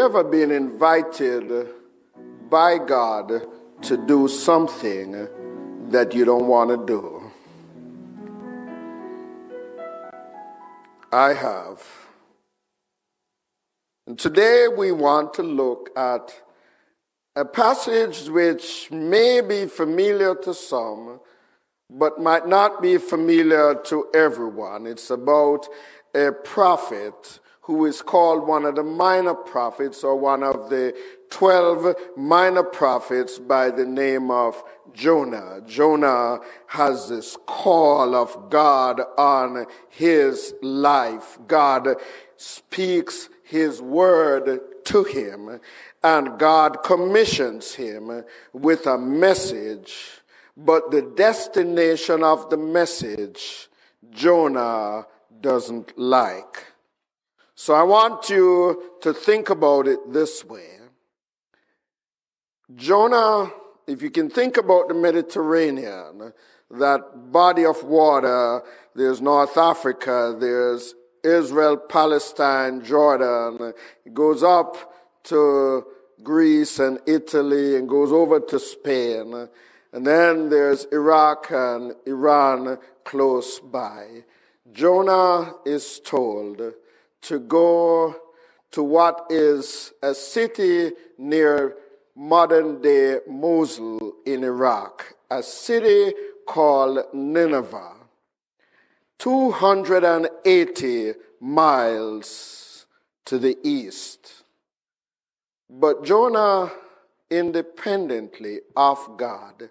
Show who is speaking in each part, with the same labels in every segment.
Speaker 1: Ever been invited by God to do something that you don't want to do? I have. And today we want to look at a passage which may be familiar to some, but might not be familiar to everyone. It's about a prophet who is called one of the minor prophets or one of the 12 minor prophets by the name of Jonah. Jonah has this call of God on his life. God speaks his word to him and God commissions him with a message but the destination of the message Jonah doesn't like. So I want you to think about it this way. Jonah, if you can think about the Mediterranean, that body of water, there's North Africa, there's Israel, Palestine, Jordan, it goes up to Greece and Italy and goes over to Spain. And then there's Iraq and Iran close by. Jonah is told to go to what is a city near modern day Mosul in Iraq, a city called Nineveh. 280 miles to the east. But Jonah, independently of God,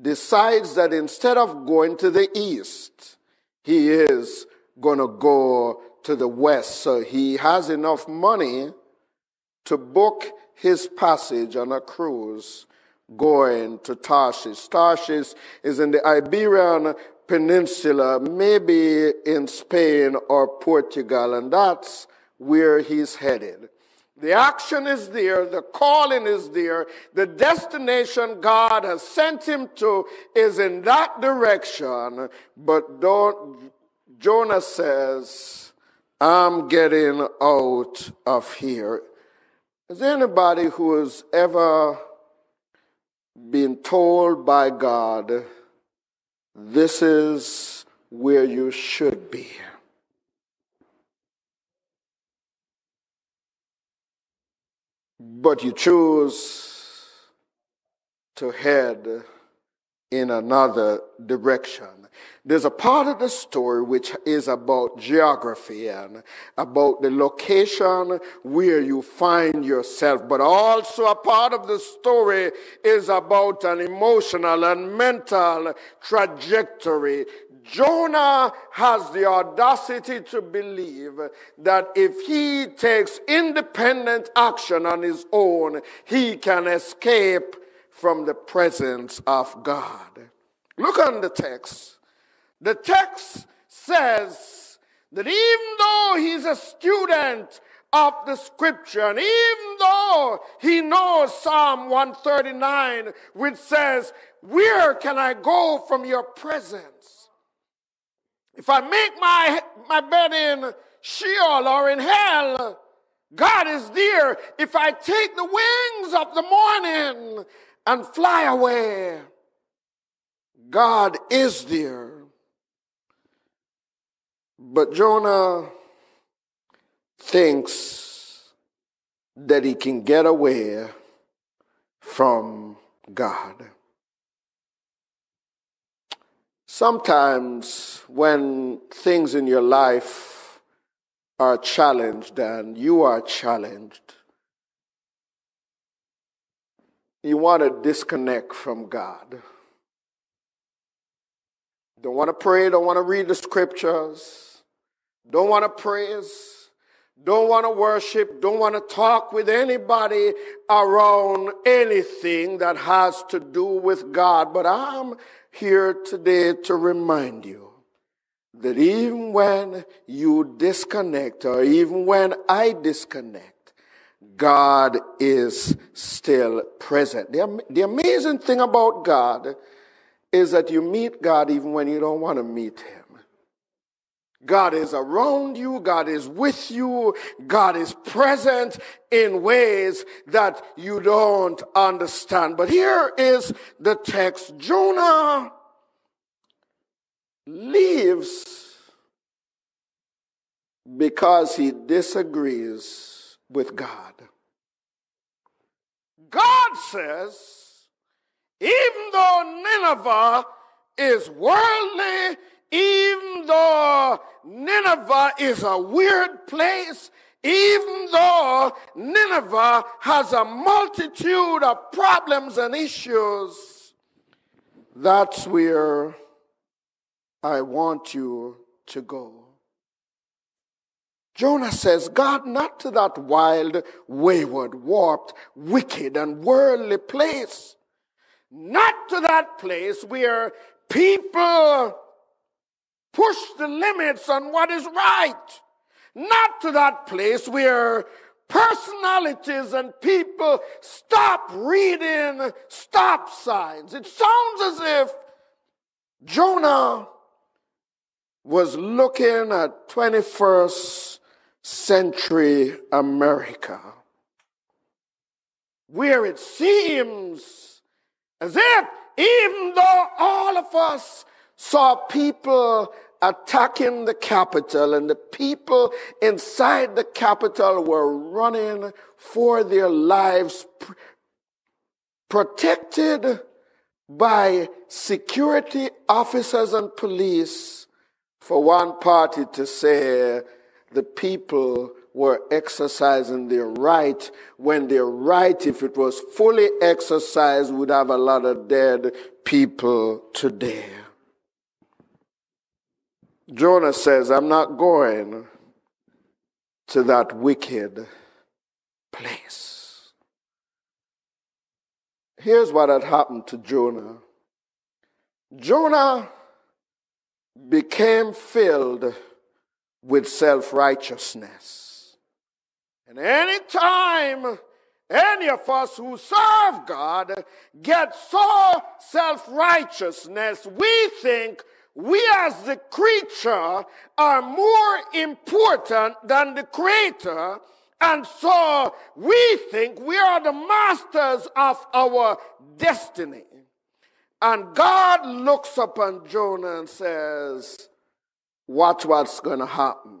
Speaker 1: decides that instead of going to the east, he is going to go to the west. So he has enough money to book his passage on a cruise going to Tarshish. Tarshish is in the Iberian Peninsula, maybe in Spain or Portugal, and that's where he's headed. The action is there, the calling is there, the destination God has sent him to is in that direction, but don't, Jonah says, I'm getting out of here. Is there anybody who has ever been told by God, this is where you should be? but you choose to head in another direction. There's a part of the story which is about geography and about the location where you find yourself, but also a part of the story is about an emotional and mental trajectory Jonah has the audacity to believe that if he takes independent action on his own, he can escape from the presence of God. Look on the text. The text says that even though he's a student of the scripture, and even though he knows Psalm 139, which says, Where can I go from your presence? If I make my, my bed in Sheol or in hell, God is there. If I take the wings of the morning and fly away, God is there. But Jonah thinks that he can get away from God. Sometimes when things in your life are challenged and you are challenged, you want to disconnect from God. Don't want to pray, don't want to read the scriptures, don't want to praise, don't want to worship, don't want to talk with anybody around anything that has to do with God. But I'm here today to remind you that even when you disconnect or even when I disconnect, God is still present. The, the amazing thing about God is that you meet God even when you don't want to meet Him. God is around you. God is with you. God is present in ways that you don't understand. But here is the text. Jonah leaves because he disagrees with God. God says, even though Nineveh is worldly, even though Nineveh is a weird place, even though Nineveh has a multitude of problems and issues, that's where I want you to go. Jonah says, God, not to that wild, wayward, warped, wicked, and worldly place. Not to that place where people push the limits on what is right. Not to that place where personalities and people stop reading stop signs. It sounds as if Jonah was looking at 21st century America, where it seems as if even though all of us saw people attacking the Capitol and the people inside the Capitol were running for their lives, pr- protected by security officers and police for one party to say the people were exercising their right when their right, if it was fully exercised, would have a lot of dead people today. Jonah says, I'm not going to that wicked place. Here's what had happened to Jonah Jonah became filled with self righteousness. And anytime any of us who serve God get so self righteousness, we think we as the creature are more important than the creator. And so we think we are the masters of our destiny. And God looks upon Jonah and says, watch what's going to happen.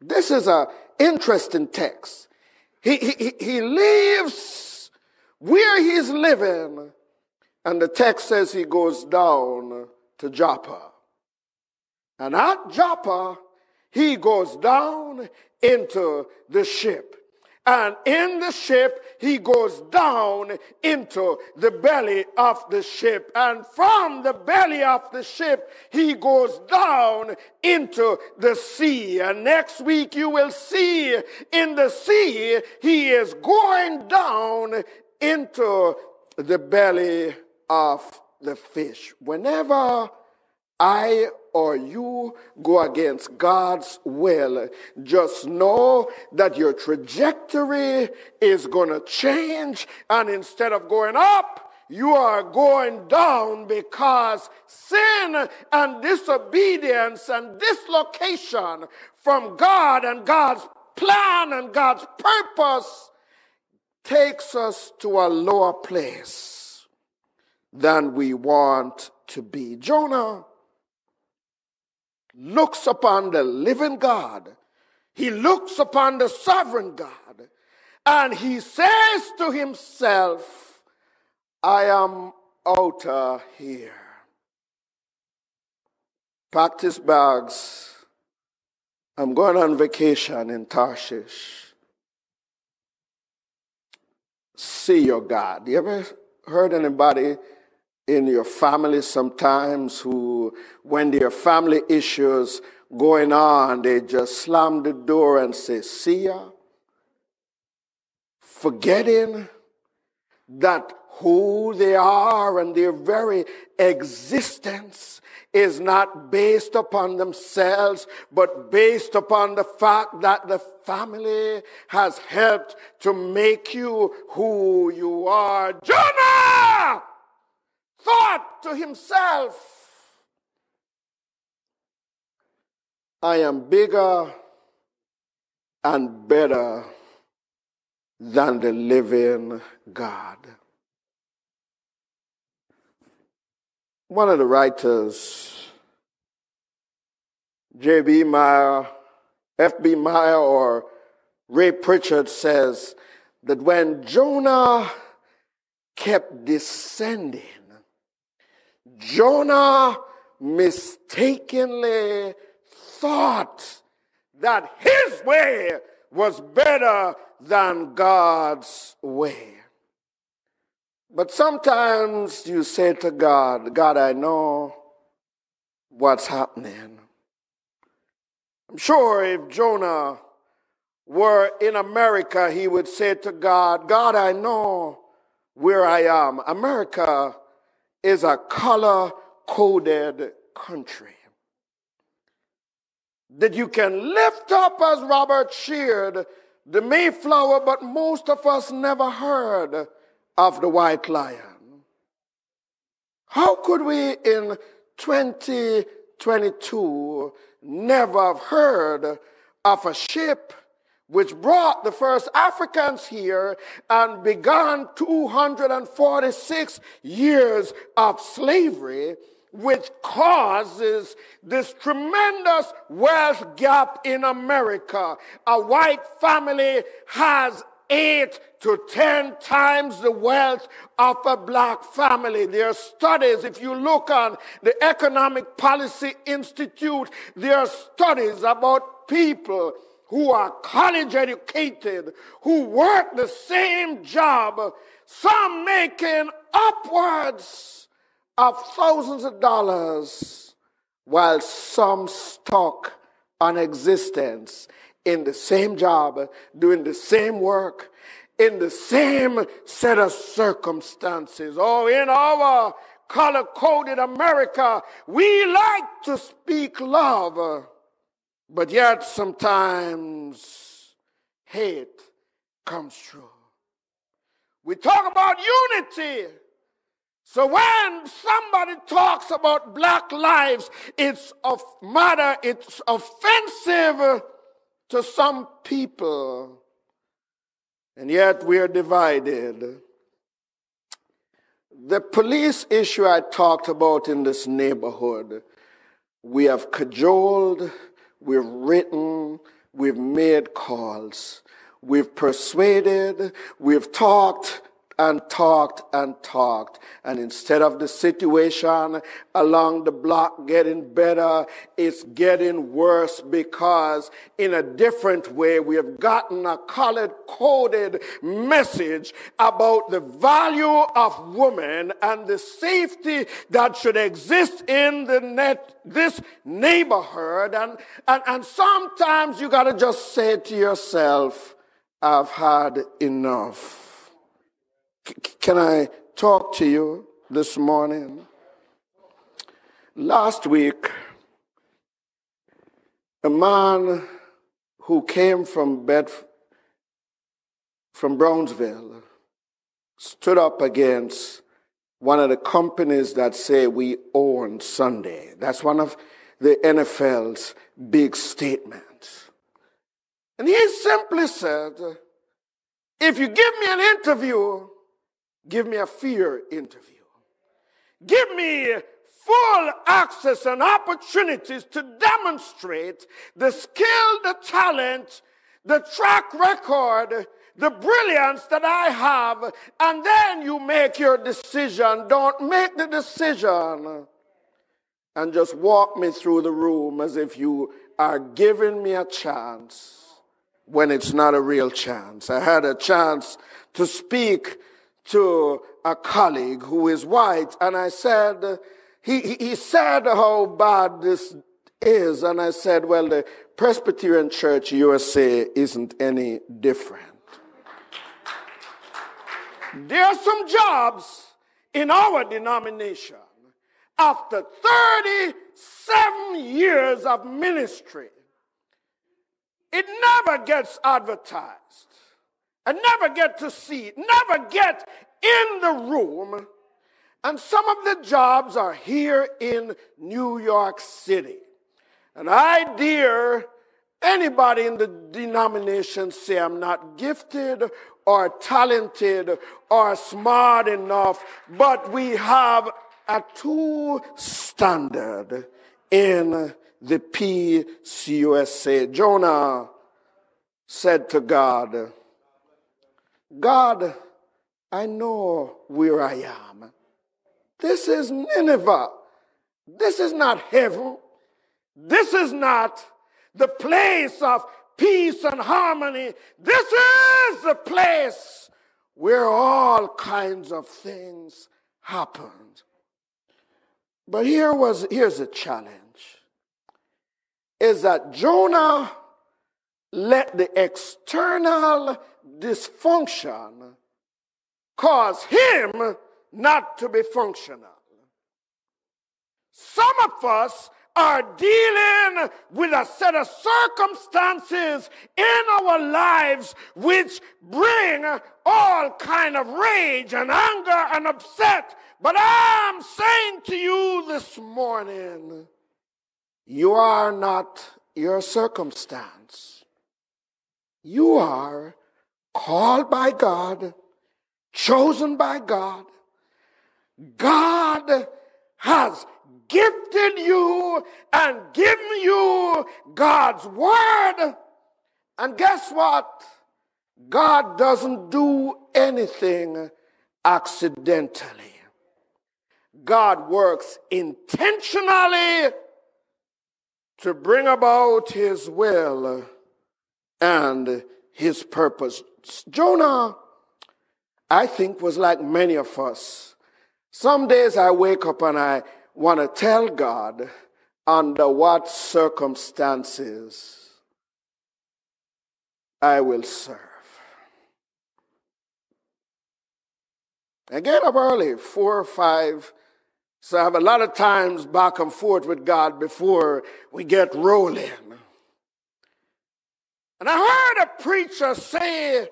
Speaker 1: This is an interesting text. He, he, he leaves where he's living, and the text says he goes down to Joppa. And at Joppa, he goes down into the ship. And in the ship, he goes down into the belly of the ship. And from the belly of the ship, he goes down into the sea. And next week, you will see in the sea, he is going down into the belly of the fish. Whenever I or you go against God's will, just know that your trajectory is going to change. And instead of going up, you are going down because sin and disobedience and dislocation from God and God's plan and God's purpose takes us to a lower place than we want to be. Jonah looks upon the living God. He looks upon the sovereign God. And he says to himself, I am out here. Packed his bags. I'm going on vacation in Tarshish. See your God. You ever heard anybody in your family sometimes who, when there are family issues going on, they just slam the door and say, see ya. Forgetting that who they are and their very existence is not based upon themselves, but based upon the fact that the family has helped to make you who you are. Jonah! Thought to himself, I am bigger and better than the living God. One of the writers, J.B. Meyer, F.B. Meyer, or Ray Pritchard says that when Jonah kept descending, Jonah mistakenly thought that his way was better than God's way. But sometimes you say to God, God, I know what's happening. I'm sure if Jonah were in America, he would say to God, God, I know where I am. America is a color coded country. That you can lift up as Robert shared the Mayflower, but most of us never heard of the white lion. How could we in 2022 never have heard of a ship which brought the first Africans here and began 246 years of slavery, which causes this tremendous wealth gap in America. A white family has eight to ten times the wealth of a black family. There are studies, if you look on the Economic Policy Institute, there are studies about people who are college educated, who work the same job, some making upwards of thousands of dollars, while some stuck on existence in the same job, doing the same work, in the same set of circumstances. Oh, in our color coded America, we like to speak love but yet sometimes hate comes true. We talk about unity. So when somebody talks about black lives, it's of matter, it's offensive to some people. And yet we are divided. The police issue I talked about in this neighborhood, we have cajoled We've written, we've made calls, we've persuaded, we've talked, and talked and talked. And instead of the situation along the block getting better, it's getting worse because in a different way, we have gotten a colored coded message about the value of women and the safety that should exist in the net, this neighborhood. And, and, and sometimes you gotta just say to yourself, I've had enough. Can I talk to you this morning? Last week, a man who came from Bedford, from Brownsville stood up against one of the companies that say we own Sunday. That's one of the NFL's big statements. And he simply said, if you give me an interview, Give me a fear interview. Give me full access and opportunities to demonstrate the skill, the talent, the track record, the brilliance that I have, and then you make your decision. Don't make the decision and just walk me through the room as if you are giving me a chance when it's not a real chance. I had a chance to speak to a colleague who is white, and I said, he, he said how bad this is, and I said, well, the Presbyterian Church USA isn't any different. There are some jobs in our denomination after 37 years of ministry. It never gets advertised and never get to see it, never get in the room. And some of the jobs are here in New York City. And I dare anybody in the denomination say I'm not gifted or talented or smart enough, but we have a two standard in the PCUSA. Jonah said to God, God, I know where I am. This is Nineveh. This is not heaven. This is not the place of peace and harmony. This is the place where all kinds of things happened. But here was here's a challenge. Is that Jonah let the external dysfunction cause him not to be functional. Some of us are dealing with a set of circumstances in our lives which bring all kind of rage and anger and upset. But I'm saying to you this morning, you are not your circumstance. You are called by God, chosen by God. God has gifted you and given you God's word. And guess what? God doesn't do anything accidentally. God works intentionally to bring about his will and his purpose. Jonah, I think, was like many of us. Some days I wake up and I want to tell God under what circumstances I will serve. I get up early, four or five. So I have a lot of times back and forth with God before we get rolling. And I heard a preacher say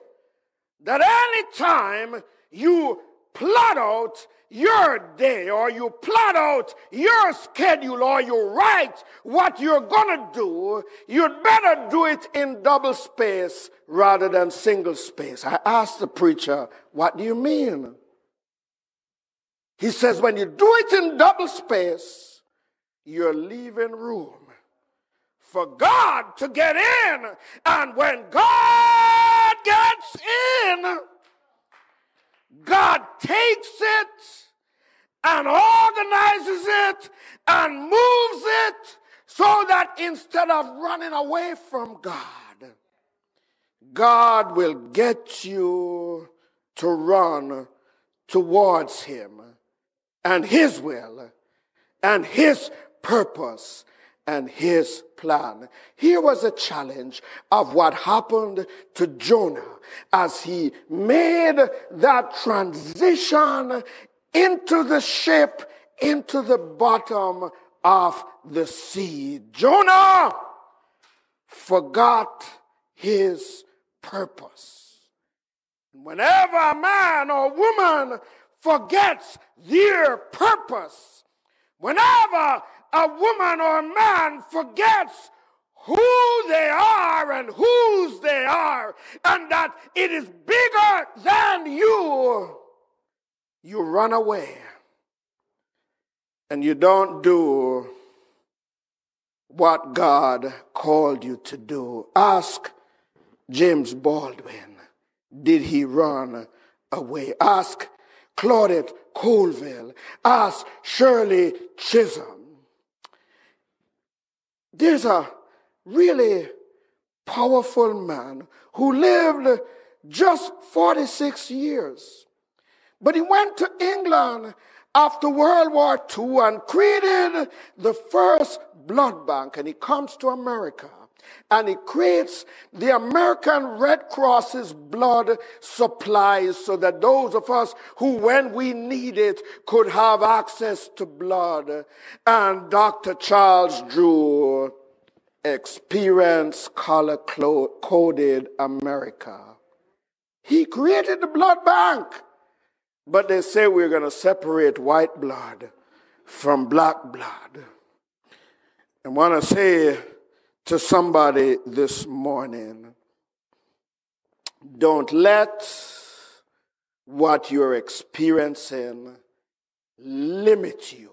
Speaker 1: that any time you plot out your day or you plot out your schedule or you write what you're to do, you'd better do it in double space rather than single space. I asked the preacher, what do you mean? He says, when you do it in double space, you're leaving room for God to get in. And when God gets in, God takes it and organizes it and moves it so that instead of running away from God, God will get you to run towards Him and His will and His purpose and His plan. Here was a challenge of what happened to Jonah as he made that transition into the ship, into the bottom of the sea. Jonah forgot his purpose. Whenever a man or woman forgets their purpose, whenever a woman or a man forgets who they are and whose they are, and that it is bigger than you, you run away and you don't do what God called you to do. Ask James Baldwin, did he run away? Ask Claudette Colvin. Ask Shirley Chisholm. There's a really powerful man who lived just 46 years. But he went to England after World War II and created the first blood bank, and he comes to America and it creates the American Red Cross's blood supplies so that those of us who, when we need it, could have access to blood. And Dr. Charles Drew experienced color coded America. He created the blood bank. But they say we're going to separate white blood from black blood. And want to say to somebody this morning. Don't let what you're experiencing limit you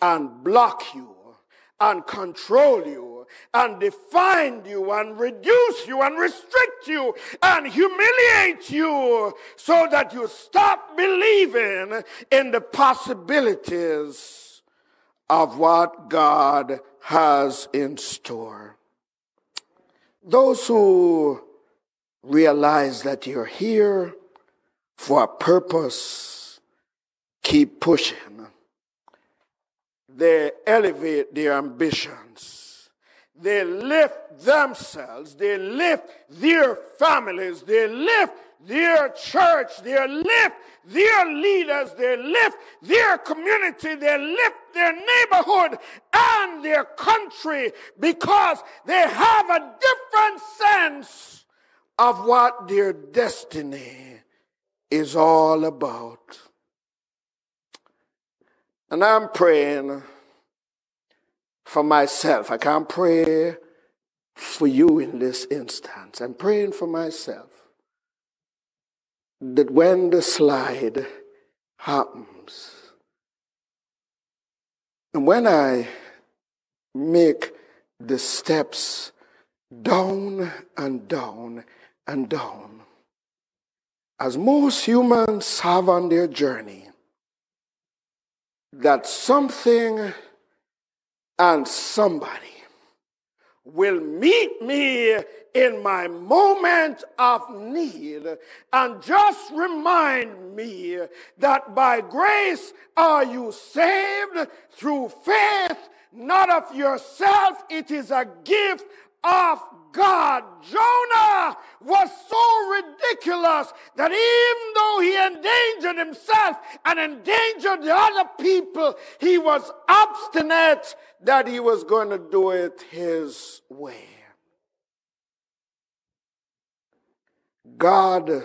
Speaker 1: and block you and control you and define you and reduce you and restrict you and humiliate you so that you stop believing in the possibilities of what God has in store. Those who realize that you're here for a purpose, keep pushing. They elevate their ambitions. They lift themselves. They lift their families. They lift their church, their lift their leaders, their lift their community, their lift their neighborhood and their country because they have a different sense of what their destiny is all about. And I'm praying for myself. I can't pray for you in this instance. I'm praying for myself that when the slide happens, and when I make the steps down and down and down, as most humans have on their journey, that something and somebody will meet me in my moment of need and just remind me that by grace are you saved through faith, not of yourself. It is a gift of God. Jonah was so ridiculous that even though he endangered himself and endangered the other people, he was obstinate that he was going to do it his way. God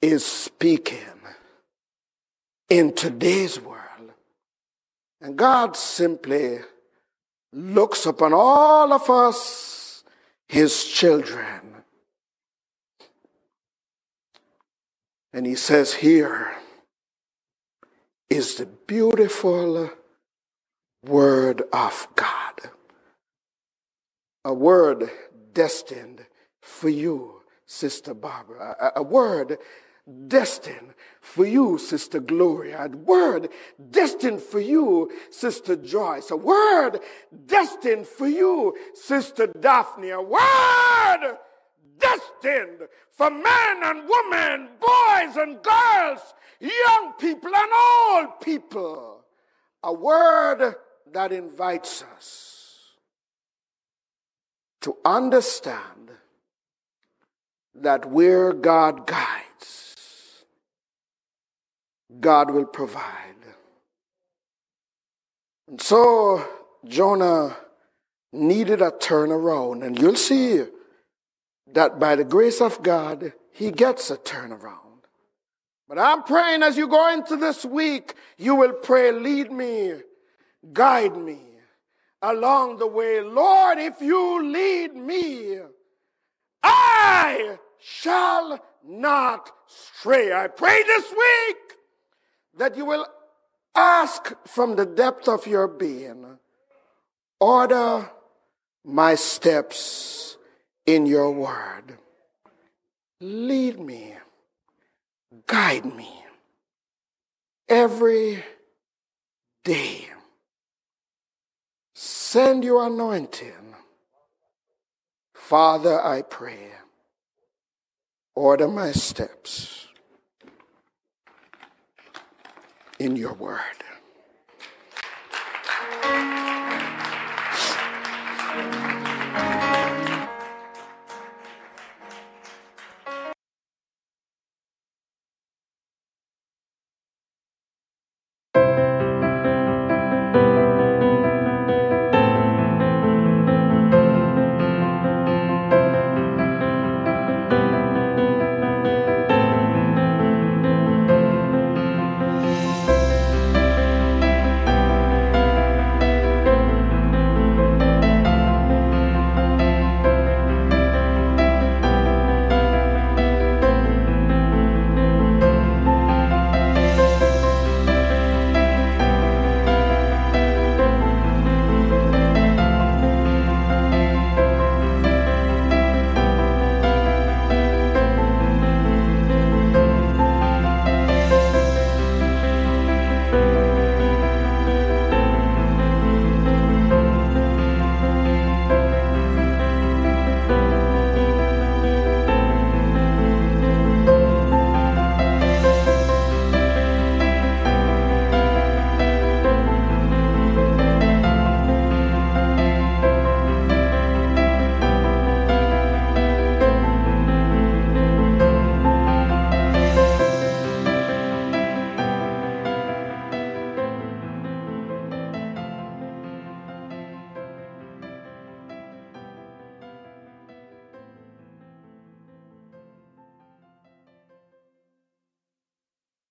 Speaker 1: is speaking in today's world. And God simply looks upon all of us, his children. And he says, Here is the beautiful word of God. A word destined for you, Sister Barbara. A, a word destined for you, Sister Gloria. A word destined for you, Sister Joyce. A word destined for you, Sister Daphne. A word destined for men and women, boys and girls, young people and old people. A word that invites us to understand that where God guides, God will provide. And so Jonah needed a turnaround, and you'll see that by the grace of God, he gets a turnaround. But I'm praying as you go into this week, you will pray, lead me, guide me along the way. Lord, if you lead me, I shall not stray. I pray this week that you will ask from the depth of your being, order my steps in your word. Lead me, guide me every day. Send your anointing. Father, I pray, order my steps in your word.